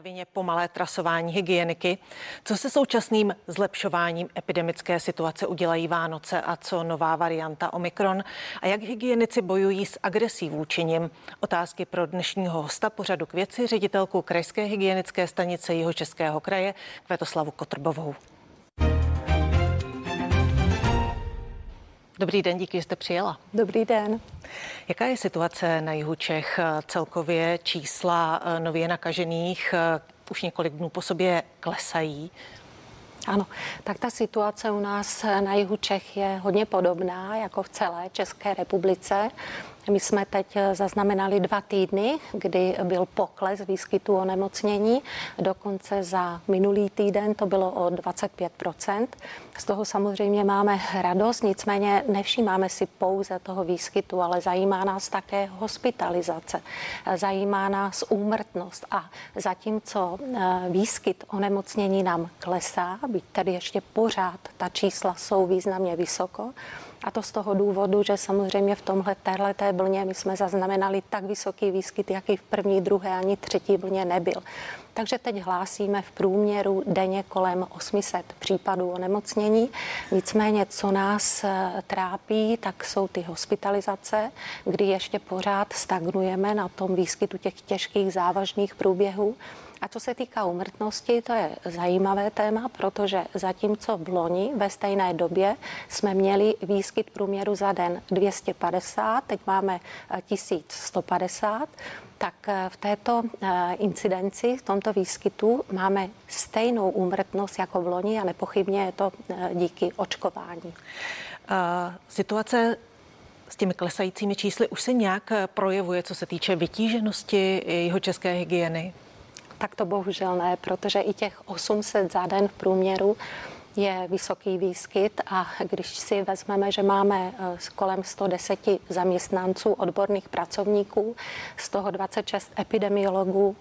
Vině pomalé trasování hygieniky. Co se současným zlepšováním epidemické situace udělají Vánoce a co nová varianta Omikron? A jak hygienici bojují s agresí vůči nim? Otázky pro dnešního hosta pořadu k věci ředitelku Krajské hygienické stanice Jiho Českého kraje Kvetoslavu Kotrbovou. Dobrý den, díky, že jste přijela. Dobrý den. Jaká je situace na jihu Čech? Celkově čísla eh, nově nakažených eh, už několik dnů po sobě klesají. Ano, tak ta situace u nás na jihu Čech je hodně podobná jako v celé České republice. My jsme teď zaznamenali dva týdny, kdy byl pokles výskytu onemocnění. Dokonce za minulý týden to bylo o 25% Z toho samozřejmě máme radost, nicméně nevšímáme si pouze toho výskytu, ale zajímá nás také hospitalizace, zajímá nás úmrtnost a zatímco eh, výskyt onemocnění nám klesá, byť tady ještě pořád ta čísla jsou významně vysoko, a to z toho důvodu, že samozřejmě v tomhle téhleté vlně my jsme zaznamenali tak vysoký výskyt, jaký v první, druhé ani třetí vlně nebyl. Takže teď hlásíme v průměru denně kolem 800 případů onemocnění. Nicméně, co nás eh, trápí, tak jsou ty hospitalizace, kdy ještě pořád stagnujeme na tom výskytu těch těžkých závažných průběhů. A co se týká umrtnosti, to je zajímavé téma, protože zatímco v loni ve stejné době jsme měli výskyt průměru za den 250, teď máme 1150, eh, tak eh, v této incidenci, v tomto výskytu máme stejnou úmrtnost jako v loni a nepochybně je to díky očkování. Situace s těmi klesajícími čísly už se nějak projevuje, co se týče vytíženosti jeho české hygieny? Tak to bohužel ne, protože i těch 800 za den v průměru je vysoký výskyt a když si vezmeme, že máme eh, kolem 110 zaměstnanců, odborných pracovníků, z toho 26 epidemiologů,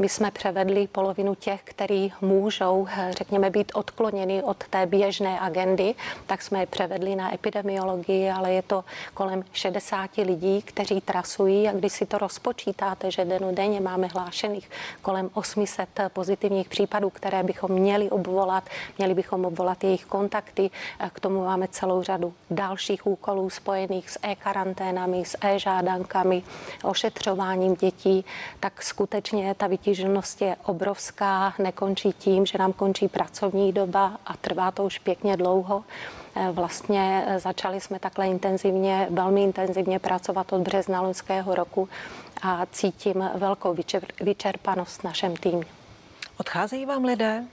my jsme převedli polovinu těch, kteří můžou, eh, řekněme, být odkloněni od té běžné agendy, tak jsme je převedli na epidemiologii, ale je to kolem 60 lidí, kteří trasují. A když si to rozpočítáte, že denně máme hlášených kolem 800 pozitivních případů, které bychom měli obvolat, měli bychom obvolat jejich kontakty, eh, k tomu máme celou řadu dalších úkolů spojených s e-karanténami, s e-žádankami, ošetřováním dětí, tak skutečně ta vytíženost je obrovská, nekončí tím, že nám končí pracovní doba a trvá to už pěkně dlouho. Eh, vlastně eh, začali jsme takhle intenzivně, velmi intenzivně pracovat od března loňského roku a cítím velkou vyčerpanost v našem týmu. Odcházejí vám lidé?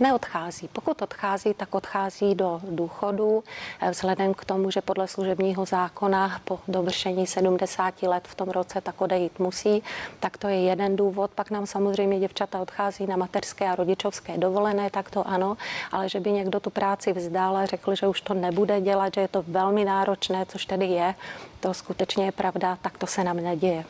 Neodchází. Pokud odchází, tak odchází do důchodu eh, vzhledem k tomu, že podle služebního zákona po dovršení 70 let v tom roce tak odejít musí. Tak to je jeden důvod. Pak nám samozřejmě děvčata odchází na mateřské a rodičovské dovolené, tak to ano, ale že by někdo tu práci vzdal a řekl, že už to nebude dělat, že je to velmi náročné, což tedy je, to skutečně je pravda, tak to se nám neděje.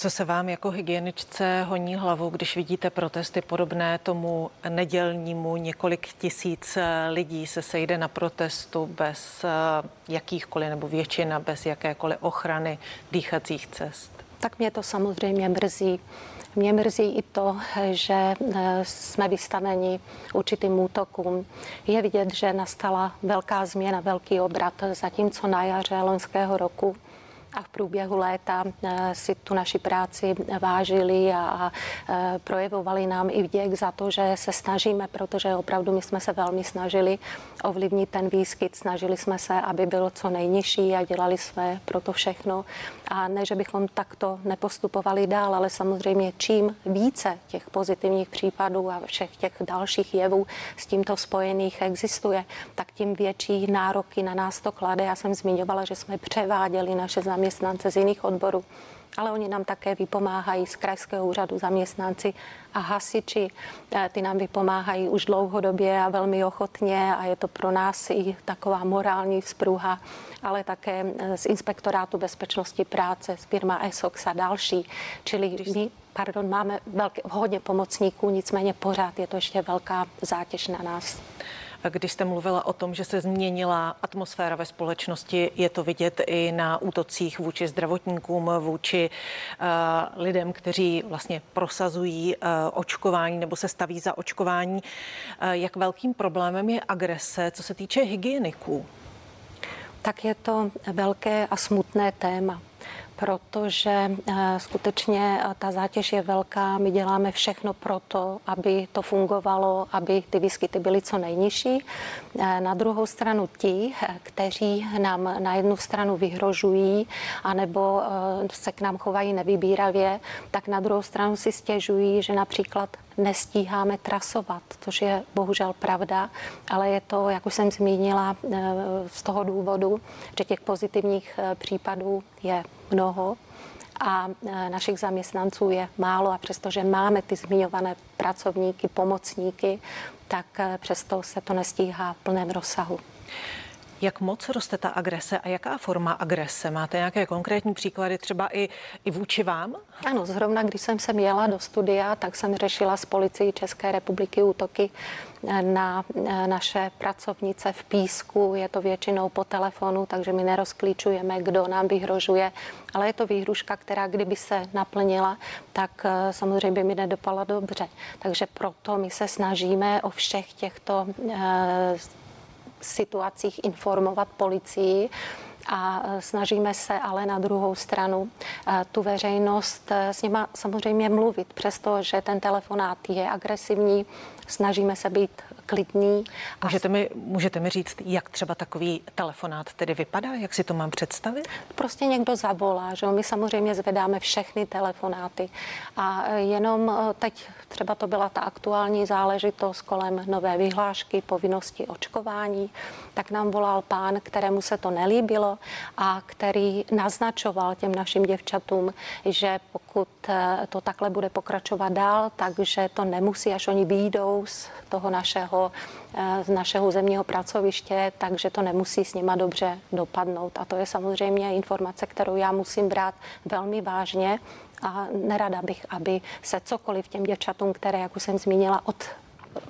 Co se vám jako hygieničce honí hlavu, když vidíte protesty podobné tomu nedělnímu? Několik tisíc lidí se sejde na protestu bez eh, jakýchkoliv nebo většina bez jakékoliv ochrany dýchacích cest. Tak mě to samozřejmě mrzí. Mě mrzí i to, že eh, jsme vystaveni určitým útokům. Je vidět, že nastala velká změna, velký obrat, zatímco na jaře loňského roku a v průběhu léta eh, si tu naši práci vážili a eh, projevovali nám i vděk za to, že se snažíme, protože opravdu my jsme se velmi snažili ovlivnit ten výskyt, snažili jsme se, aby byl co nejnižší a dělali jsme pro to všechno. A ne, že bychom takto nepostupovali dál, ale samozřejmě čím více těch pozitivních případů a všech těch dalších jevů s tímto spojených existuje, tak tím větší nároky na nás to klade. Já jsem zmiňovala, že jsme převáděli naše zaměstnání zaměstnance z jiných odborů, ale oni nám také vypomáhají z krajského úřadu zaměstnanci a hasiči. Ty nám vypomáhají už dlouhodobě a velmi ochotně a je to pro nás i taková morální vzpruha, ale také eh, z Inspektorátu bezpečnosti práce, z firma ESOX a další. Čili my pardon, máme velké, hodně pomocníků, nicméně pořád je to ještě velká zátěž na nás. Když jste mluvila o tom, že se změnila atmosféra ve společnosti, je to vidět i na útocích vůči zdravotníkům, vůči uh, lidem, kteří vlastně prosazují uh, očkování nebo se staví za očkování. Uh, jak velkým problémem je agrese, co se týče hygieniků? Tak je to velké a smutné téma protože eh, skutečně eh, ta zátěž je velká. My děláme všechno pro to, aby to fungovalo, aby ty výskyty byly co nejnižší. Eh, na druhou stranu ti, kteří nám na jednu stranu vyhrožují, anebo se k nám chovají nevybíravě, tak na druhou stranu si stěžují, že například nestíháme trasovat, což je bohužel pravda, ale je to, jak už jsem zmínila, z toho důvodu, že těch pozitivních případů je mnoho a e, našich zaměstnanců je málo a přestože máme ty zmiňované pracovníky, pomocníky, tak přesto se to nestíhá v plném rozsahu. Jak moc roste ta agrese a jaká forma agrese? Máte nějaké konkrétní příklady třeba i, i vůči vám? Ano, zrovna když jsem sem jela do studia, tak jsem řešila s policií České republiky útoky eh, na eh, naše pracovnice v Písku. Je to většinou po telefonu, takže my nerozklíčujeme, kdo nám vyhrožuje, ale je to výhruška, která kdyby se naplnila, tak eh, samozřejmě by mi nedopala dobře. Takže proto my se snažíme o všech těchto situacích informovat policii a e, snažíme se ale na druhou stranu e, tu veřejnost e, s nima samozřejmě mluvit, přestože ten telefonát je agresivní, snažíme se být klidný. Můžete mi, můžete mi říct, jak třeba takový telefonát tedy vypadá? Jak si to mám představit? Prostě někdo zavolá, že my samozřejmě zvedáme všechny telefonáty a jenom teď třeba to byla ta aktuální záležitost kolem nové vyhlášky, povinnosti očkování, tak nám volal pán, kterému se to nelíbilo a který naznačoval těm našim děvčatům, že pokud eh, to takhle bude pokračovat dál, takže to nemusí, až oni výjdou z toho našeho, eh, z našeho zemního pracoviště, takže to nemusí s nima dobře dopadnout. A to je samozřejmě informace, kterou já musím brát velmi vážně a nerada bych, aby se cokoliv těm děvčatům, které, jak už jsem zmínila, od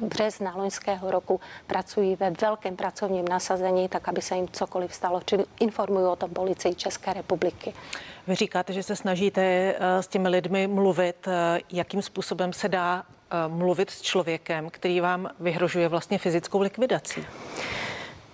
března loňského roku pracují ve velkém pracovním nasazení, tak aby se jim cokoliv stalo. Čili informují o tom policii České republiky. Vy říkáte, že se snažíte eh, s těmi lidmi mluvit, eh, jakým způsobem se dá eh, mluvit s člověkem, který vám vyhrožuje vlastně fyzickou likvidací.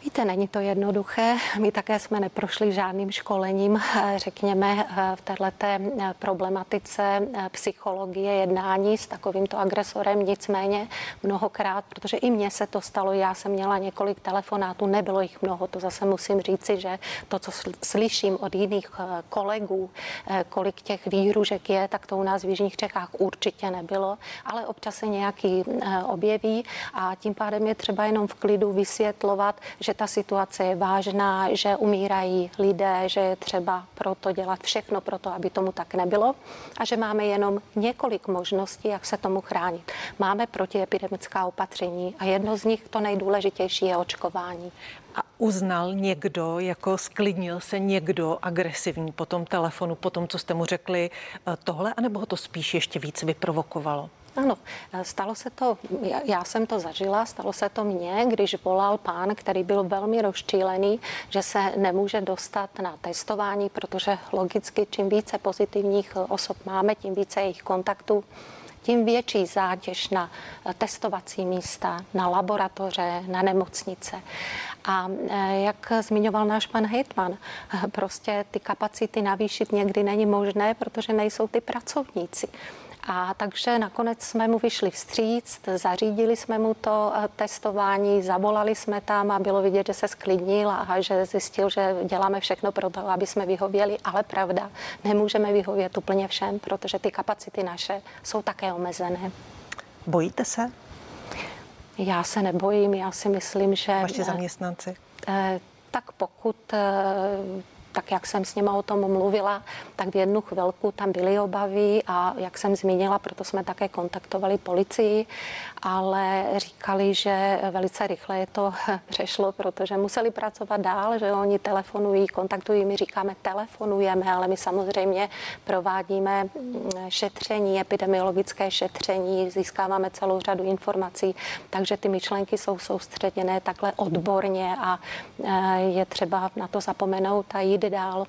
Víte, není to jednoduché. My také jsme neprošli žádným školením, eh, řekněme, eh, v této eh, problematice psychologie jednání s takovýmto agresorem. Nicméně mnohokrát, protože i mně se to stalo, já jsem měla několik telefonátů, nebylo jich mnoho, to zase musím říci, že to, co slyším od jiných kolegů, kolik těch výhružek je, tak to u nás v Jižních Čechách určitě nebylo, ale občas se nějaký objeví a tím pádem je třeba jenom v klidu vysvětlovat, že ta situace je vážná, že umírají lidé, že je třeba proto dělat všechno pro to, aby tomu tak nebylo a že máme jenom několik možností, jak se tomu chránit. Máme protiepidemická opatření a jedno z nich, to nejdůležitější, je očkování. A uznal někdo, jako sklidnil se někdo agresivní po tom telefonu, po tom, co jste mu řekli eh, tohle, anebo ho to spíš ještě víc vyprovokovalo? Ano, stalo se to, já jsem to zažila, stalo se to mně, když volal pán, který byl velmi rozčílený, že se nemůže dostat na testování, protože logicky čím více pozitivních osob máme, tím více jejich kontaktů, tím větší zátěž na testovací místa, na laboratoře, na nemocnice. A e, jak zmiňoval náš pan hejtman, prostě ty kapacity navýšit někdy není možné, protože nejsou ty pracovníci. A takže nakonec jsme mu vyšli vstříc, zařídili jsme mu to eh, testování, zavolali jsme tam a bylo vidět, že se sklidnil a že zjistil, že děláme všechno pro to, aby jsme vyhověli, ale pravda, nemůžeme vyhovět úplně všem, protože ty kapacity naše jsou také omezené. Bojíte se? Já se nebojím, já si myslím, že... Vaši zaměstnanci? Eh, tak pokud eh, tak jak jsem s nimi o tom mluvila, tak v jednu chvilku tam byly obavy a jak jsem zmínila, proto jsme také kontaktovali policii, ale říkali, že velice rychle je to přešlo, protože museli pracovat dál, že oni telefonují, kontaktují, my říkáme telefonujeme, ale my samozřejmě provádíme mm, šetření, epidemiologické šetření, získáváme celou řadu informací, takže ty myšlenky jsou soustředěné takhle odborně a e, je třeba na to zapomenout a jít dál.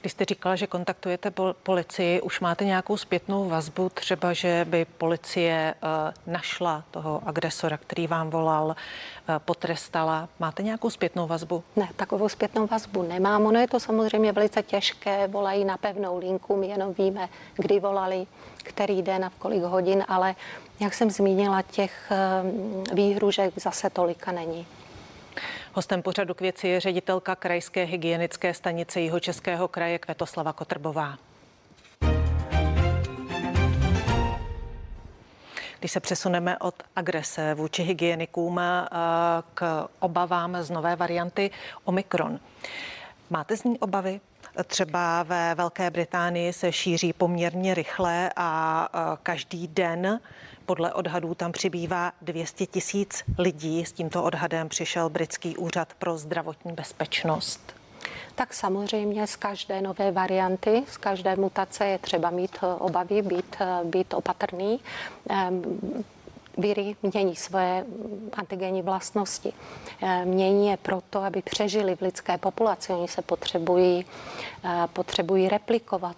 Když jste říkala, že kontaktujete policii, už máte nějakou zpětnou vazbu, třeba, že by policie eh, našla toho agresora, který vám volal, eh, potrestala. Máte nějakou zpětnou vazbu? Ne, takovou zpětnou vazbu nemám. Ono je to samozřejmě velice těžké, volají na pevnou linku, my jenom víme, kdy volali, který den a v kolik hodin, ale jak jsem zmínila, těch eh, výhružek zase tolika není. Hostem pořadu k věci je ředitelka krajské hygienické stanice Jihočeského kraje Kvetoslava Kotrbová. Když se přesuneme od agrese vůči hygienikům eh, k obavám z nové varianty Omikron. Máte z ní obavy? Třeba ve Velké Británii se šíří poměrně rychle a každý den podle odhadů tam přibývá 200 tisíc lidí. S tímto odhadem přišel britský úřad pro zdravotní bezpečnost. Tak samozřejmě z každé nové varianty, z každé mutace je třeba mít eh, obavy, být, eh, být opatrný. Viry mění svoje antigenní vlastnosti. Ehm, mění je proto, aby přežili v lidské populaci. Oni se potřebují, eh, potřebují replikovat.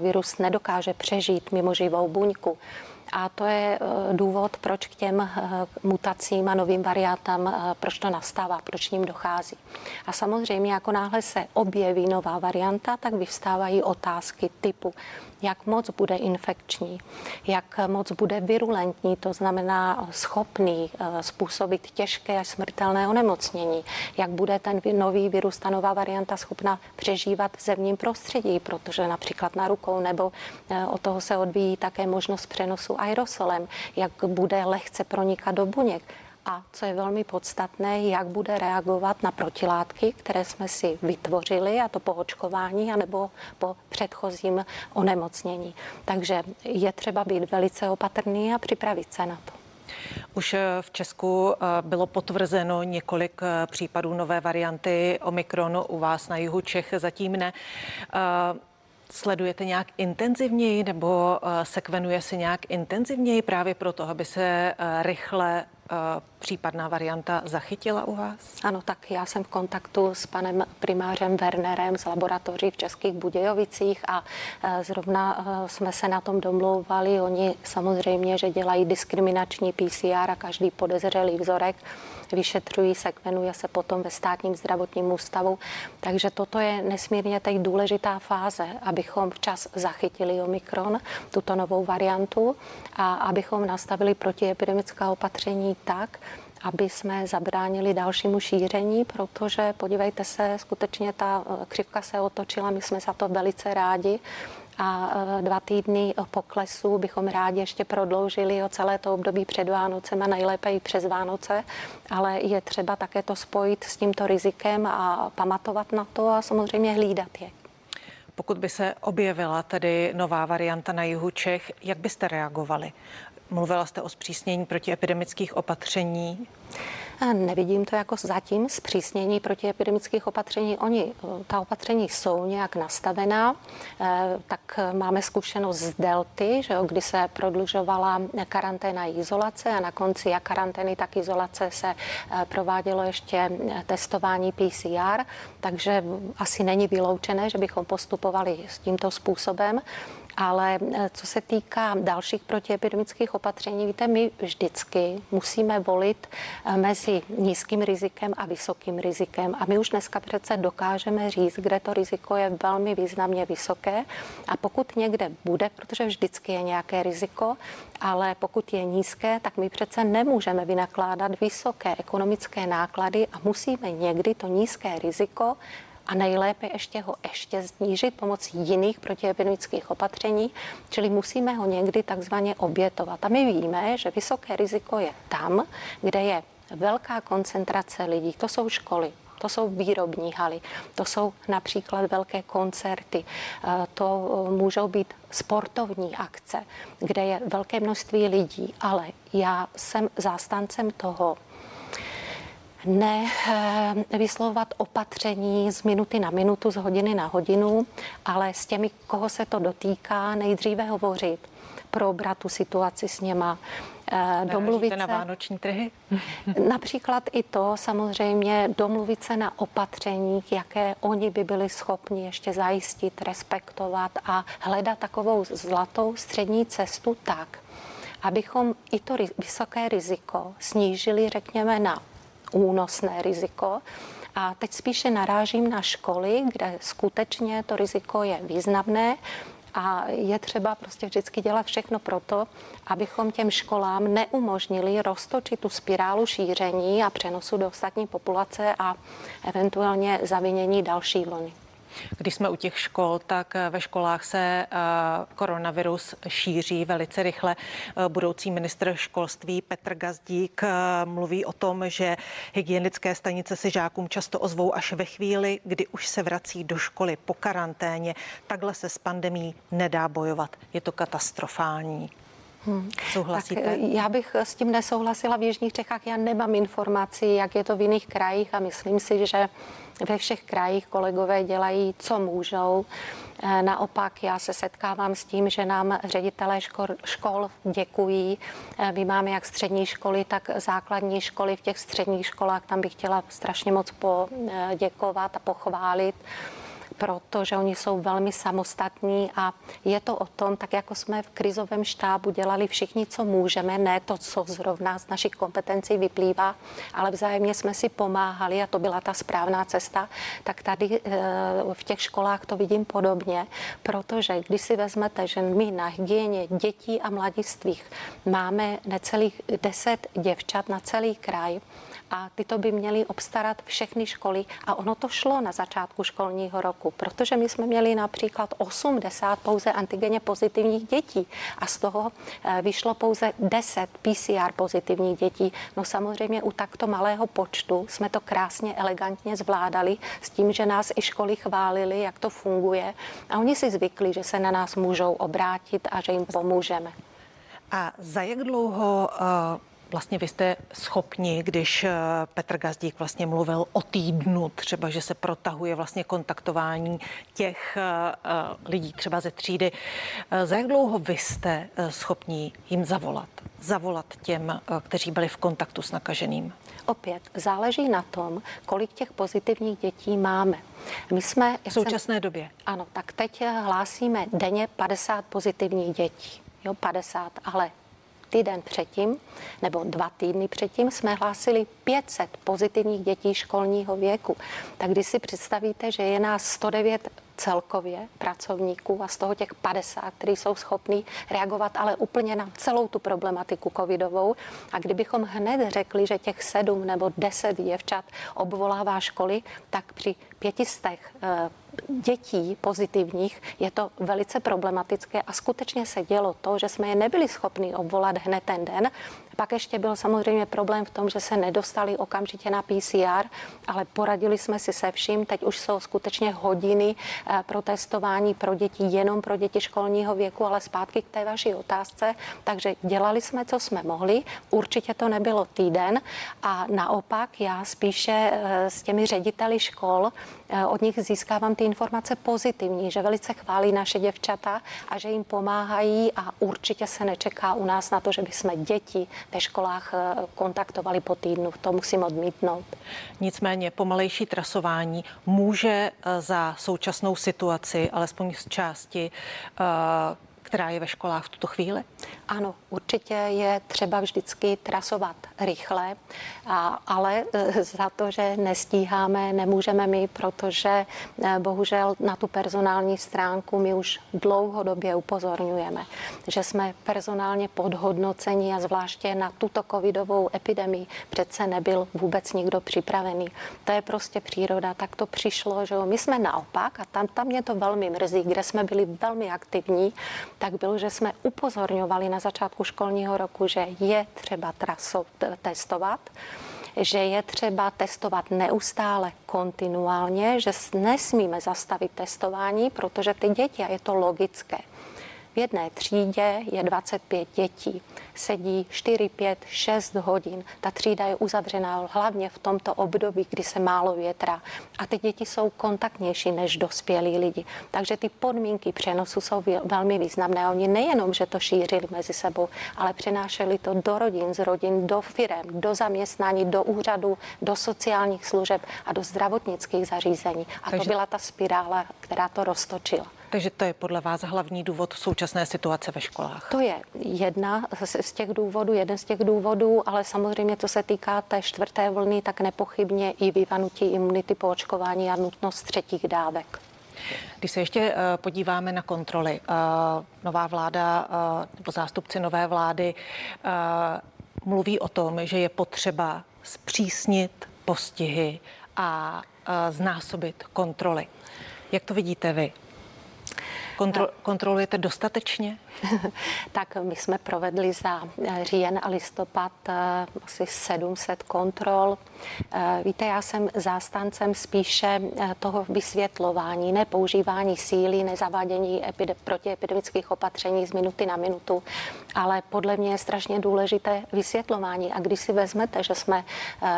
Virus nedokáže přežít mimo živou buňku. A to je eh, důvod, proč k těm eh, mutacím a novým variantám, eh, proč to nastává, proč ním dochází. A samozřejmě, jako náhle se objeví nová varianta, tak vyvstávají otázky typu, jak moc bude infekční, jak moc bude virulentní, to znamená schopný způsobit těžké a smrtelné onemocnění, jak bude ten nový virus, ta nová varianta schopna přežívat v zemním prostředí, protože například na rukou nebo od toho se odvíjí také možnost přenosu aerosolem, jak bude lehce pronikat do buněk a co je velmi podstatné, jak bude reagovat na protilátky, které jsme si vytvořili, a to po očkování anebo po předchozím onemocnění. Takže je třeba být velice opatrný a připravit se na to. Už eh, v Česku eh, bylo potvrzeno několik eh, případů nové varianty Omikronu, u vás na jihu Čech zatím ne sledujete nějak intenzivněji nebo sekvenuje se nějak intenzivněji právě proto, aby se rychle případná varianta zachytila u vás? Ano, tak já jsem v kontaktu s panem primářem Wernerem z laboratoří v Českých Budějovicích a e, zrovna e, jsme se na tom domlouvali. Oni samozřejmě, že dělají diskriminační PCR a každý podezřelý vzorek vyšetřují, sekvenuje se potom ve státním zdravotním ústavu. Takže toto je nesmírně teď důležitá fáze, abychom včas zachytili Omikron, tuto novou variantu a abychom nastavili protiepidemická opatření tak, aby jsme zabránili dalšímu šíření, protože podívejte se, skutečně ta eh, křivka se otočila, my jsme za to velice rádi a eh, dva týdny poklesu bychom rádi ještě prodloužili o celé to období před Vánocem a nejlépe i přes Vánoce, ale je třeba také to spojit s tímto rizikem a pamatovat na to a samozřejmě hlídat je. Pokud by se objevila tedy nová varianta na jihu Čech, jak byste reagovali? Mluvila jste o zpřísnění protiepidemických opatření. Nevidím to jako zatím zpřísnění protiepidemických opatření. Oni, ta opatření jsou nějak nastavená, eh, tak máme zkušenost z delty, že kdy se prodlužovala karanténa a izolace a na konci jak karantény, tak izolace se eh, provádělo ještě testování PCR, takže asi není vyloučené, že bychom postupovali s tímto způsobem. Ale eh, co se týká dalších protiepidemických opatření, víte, my vždycky musíme volit eh, mezi nízkým rizikem a vysokým rizikem. A my už dneska přece dokážeme říct, kde to riziko je velmi významně vysoké. A pokud někde bude, protože vždycky je nějaké riziko, ale pokud je nízké, tak my přece nemůžeme vynakládat vysoké ekonomické náklady a musíme někdy to nízké riziko a nejlépe ještě ho ještě snížit pomocí jiných protiepidemických opatření, čili musíme ho někdy takzvaně obětovat. A my víme, že vysoké riziko je tam, kde je velká koncentrace lidí, to jsou školy, To jsou výrobní haly, to jsou například velké koncerty, eh, to můžou být sportovní akce, kde je velké množství lidí, ale já jsem zástancem toho, ne eh, vyslovovat opatření z minuty na minutu, z hodiny na hodinu, ale s těmi, koho se to dotýká, nejdříve hovořit, probrat tu situaci s něma, eh, domluvit se. na vánoční trhy? Například i to samozřejmě domluvit se na opatřeních, jaké oni by byli schopni ještě zajistit, respektovat a hledat takovou zlatou střední cestu tak, abychom i to vysoké riziko snížili, řekněme, na únosné riziko. A teď spíše narážím na školy, kde skutečně to riziko je významné a je třeba prostě vždycky dělat všechno proto, abychom těm školám neumožnili roztočit tu spirálu šíření a přenosu do ostatní populace a eventuálně zavinění další vlny. Když jsme u těch škol, tak eh, ve školách se eh, koronavirus šíří velice rychle. Eh, budoucí ministr školství Petr Gazdík mluví o tom, že hygienické stanice se žákům často ozvou až ve chvíli, kdy už se vrací do školy po karanténě. Takhle se s pandemí nedá bojovat. Je to katastrofální. Hmm. Souhlasíte? Tak já bych s tím nesouhlasila v Jižních Čechách. Já nemám informací, jak je to v jiných krajích a myslím si, že ve všech krajích kolegové dělají, co můžou. E, naopak já se setkávám s tím, že nám ředitelé škol, škol děkují. My máme jak střední školy, tak základní školy. V těch středních školách tam bych chtěla strašně moc poděkovat a pochválit protože oni jsou velmi samostatní a je to o tom, tak jako jsme v krizovém štábu dělali všichni, co můžeme, ne to, co zrovna z našich kompetencí vyplývá, ale vzájemně jsme si pomáhali a to byla ta správná cesta, tak tady eh, v těch školách to vidím podobně, protože když si vezmete, že my na hygieně dětí a mladistvých máme necelých 10 děvčat na celý kraj, a tyto by měly obstarat všechny školy a ono to šlo na začátku školního roku, protože my jsme měli například 80 pouze antigeně pozitivních dětí a z toho eh, vyšlo pouze 10 PCR pozitivních dětí. No samozřejmě u takto malého počtu jsme to krásně, elegantně zvládali s tím, že nás i školy chválili, jak to funguje a oni si zvykli, že se na nás můžou obrátit a že jim pomůžeme. A za jak dlouho uh vlastně vy jste schopni, když eh, Petr Gazdík vlastně mluvil o týdnu, třeba, že se protahuje vlastně kontaktování těch eh, eh, lidí třeba ze třídy. Za jak dlouho vy jste schopni jim zavolat? Zavolat těm, kteří byli v kontaktu s nakaženým? Opět záleží na tom, kolik těch pozitivních dětí máme. My jsme v současné jsem, době. Ano, tak teď hlásíme denně 50 pozitivních dětí. Jo, 50, ale týden předtím nebo dva týdny předtím jsme hlásili 500 pozitivních dětí školního věku. Tak když si představíte, že je nás 109 celkově pracovníků a z toho těch 50, kteří jsou schopní reagovat ale úplně na celou tu problematiku covidovou. A kdybychom hned řekli, že těch sedm nebo deset děvčat obvolává školy, tak při pětistech eh, dětí pozitivních je to velice problematické a skutečně se dělo to, že jsme je nebyli schopni obvolat hned ten den. Pak ještě byl samozřejmě problém v tom, že se nedostali okamžitě na PCR, ale poradili jsme si se vším. Teď už jsou skutečně hodiny eh, pro testování pro děti, jenom pro děti školního věku, ale zpátky k té vaší otázce. Takže dělali jsme, co jsme mohli. Určitě to nebylo týden a naopak já spíše eh, s těmi řediteli škol od nich získávám ty informace pozitivní, že velice chválí naše děvčata a že jim pomáhají a určitě se nečeká u nás na to, že bychom děti ve školách eh, kontaktovali po týdnu. To musím odmítnout. Nicméně pomalejší trasování může eh, za současnou situaci, alespoň z části, která je ve školách v tuto chvíli? Ano, určitě je třeba vždycky trasovat rychle, a, ale e, za to, že nestíháme, nemůžeme my, protože e, bohužel na tu personální stránku my už dlouhodobě upozorňujeme, že jsme personálně podhodnoceni a zvláště na tuto covidovou epidemii přece nebyl vůbec nikdo připravený. To je prostě příroda, tak to přišlo, že my jsme naopak a tam, tam mě to velmi mrzí, kde jsme byli velmi aktivní, tak bylo, že jsme upozorňovali na začátku školního roku, že je třeba trasu testovat že je třeba testovat neustále kontinuálně, že nesmíme zastavit testování, protože ty děti, a je to logické, v jedné třídě je 25 dětí, sedí 4, 5, 6 hodin. Ta třída je uzavřená hlavně v tomto období, kdy se málo větrá. A ty děti jsou kontaktnější než dospělí lidi. Takže ty podmínky přenosu jsou velmi významné. Oni nejenom, že to šířili mezi sebou, ale přenášeli to do rodin, z rodin do firem, do zaměstnání, do úřadu, do sociálních služeb a do zdravotnických zařízení. A Takže... to byla ta spirála, která to roztočila. Takže to je podle vás hlavní důvod současné situace ve školách? To je jedna z těch důvodů, jeden z těch důvodů, ale samozřejmě, co se týká té čtvrté vlny, tak nepochybně i vyvanutí imunity po očkování a nutnost třetích dávek. Když se ještě eh, podíváme na kontroly, eh, nová vláda eh, nebo zástupci nové vlády mluví o tom, že je potřeba zpřísnit postihy a znásobit kontroly. Jak to vidíte vy? Kontro, kontrolujete dostatečně? tak my jsme provedli za eh, říjen a listopad eh, asi 700 kontrol. Eh, víte, já jsem zástancem spíše toho vysvětlování, ne používání síly, nezavádění epide- protiepidemických opatření z minuty na minutu, ale podle mě je strašně důležité vysvětlování. A když si vezmete, že jsme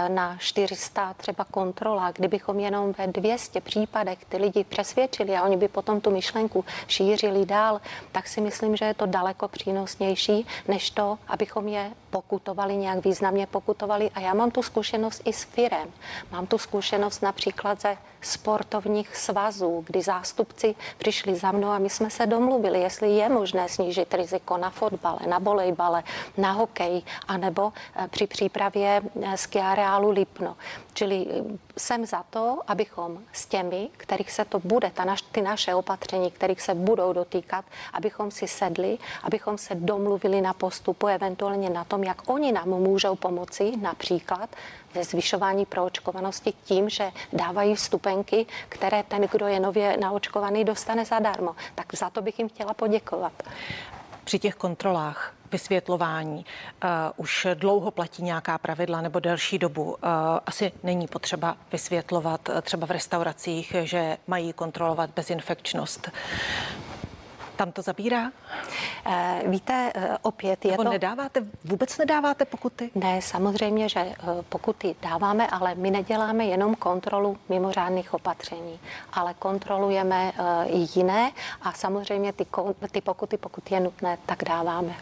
na 400 třeba kontrolách, kdybychom jenom ve 200 případech ty lidi přesvědčili a oni by potom tu myšlenku šířili dál, tak si myslím, že je to daleko přínosnější, než to, abychom je pokutovali, nějak významně pokutovali. A já mám tu zkušenost i s firem. Mám tu zkušenost například ze sportovních svazů, kdy zástupci přišli za mnou a my jsme se domluvili, jestli je možné snížit riziko na fotbale, na volejbale, na hokej, anebo eh, při přípravě eh, skiareálu Lipno. Čili eh, jsem za to, abychom s těmi, kterých se to bude, ta naš, ty naše opatření, kterých se budou dotýkat, abychom si sedli, abychom se domluvili na postupu, eventuálně na tom, jak oni nám můžou pomoci, například ve zvyšování proočkovanosti tím, že dávají vstupenky, které ten, kdo je nově naočkovaný, dostane zadarmo. Tak za to bych jim chtěla poděkovat. Při těch kontrolách vysvětlování uh, už dlouho platí nějaká pravidla nebo delší dobu. Uh, asi není potřeba vysvětlovat uh, třeba v restauracích, že mají kontrolovat bezinfekčnost. Tam to zabírá? Eh, víte, eh, opět je Nebo to... nedáváte, vůbec nedáváte pokuty? Ne, samozřejmě, že eh, pokuty dáváme, ale my neděláme jenom kontrolu mimořádných opatření, ale kontrolujeme i jiné a samozřejmě ty, ty pokuty, pokud je nutné, tak dáváme.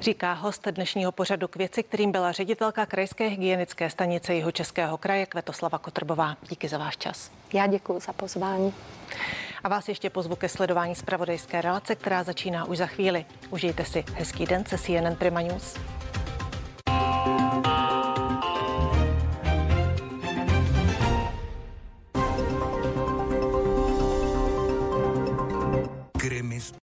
Říká host dnešního pořadu k věci, kterým byla ředitelka krajské hygienické stanice jeho českého kraje Kvetoslava Kotrbová. Díky za váš čas. Já děkuji za pozvání. A vás ještě pozvu ke sledování zpravodajské relace, která začíná už za chvíli. Užijte si hezký den se CNN Prima News.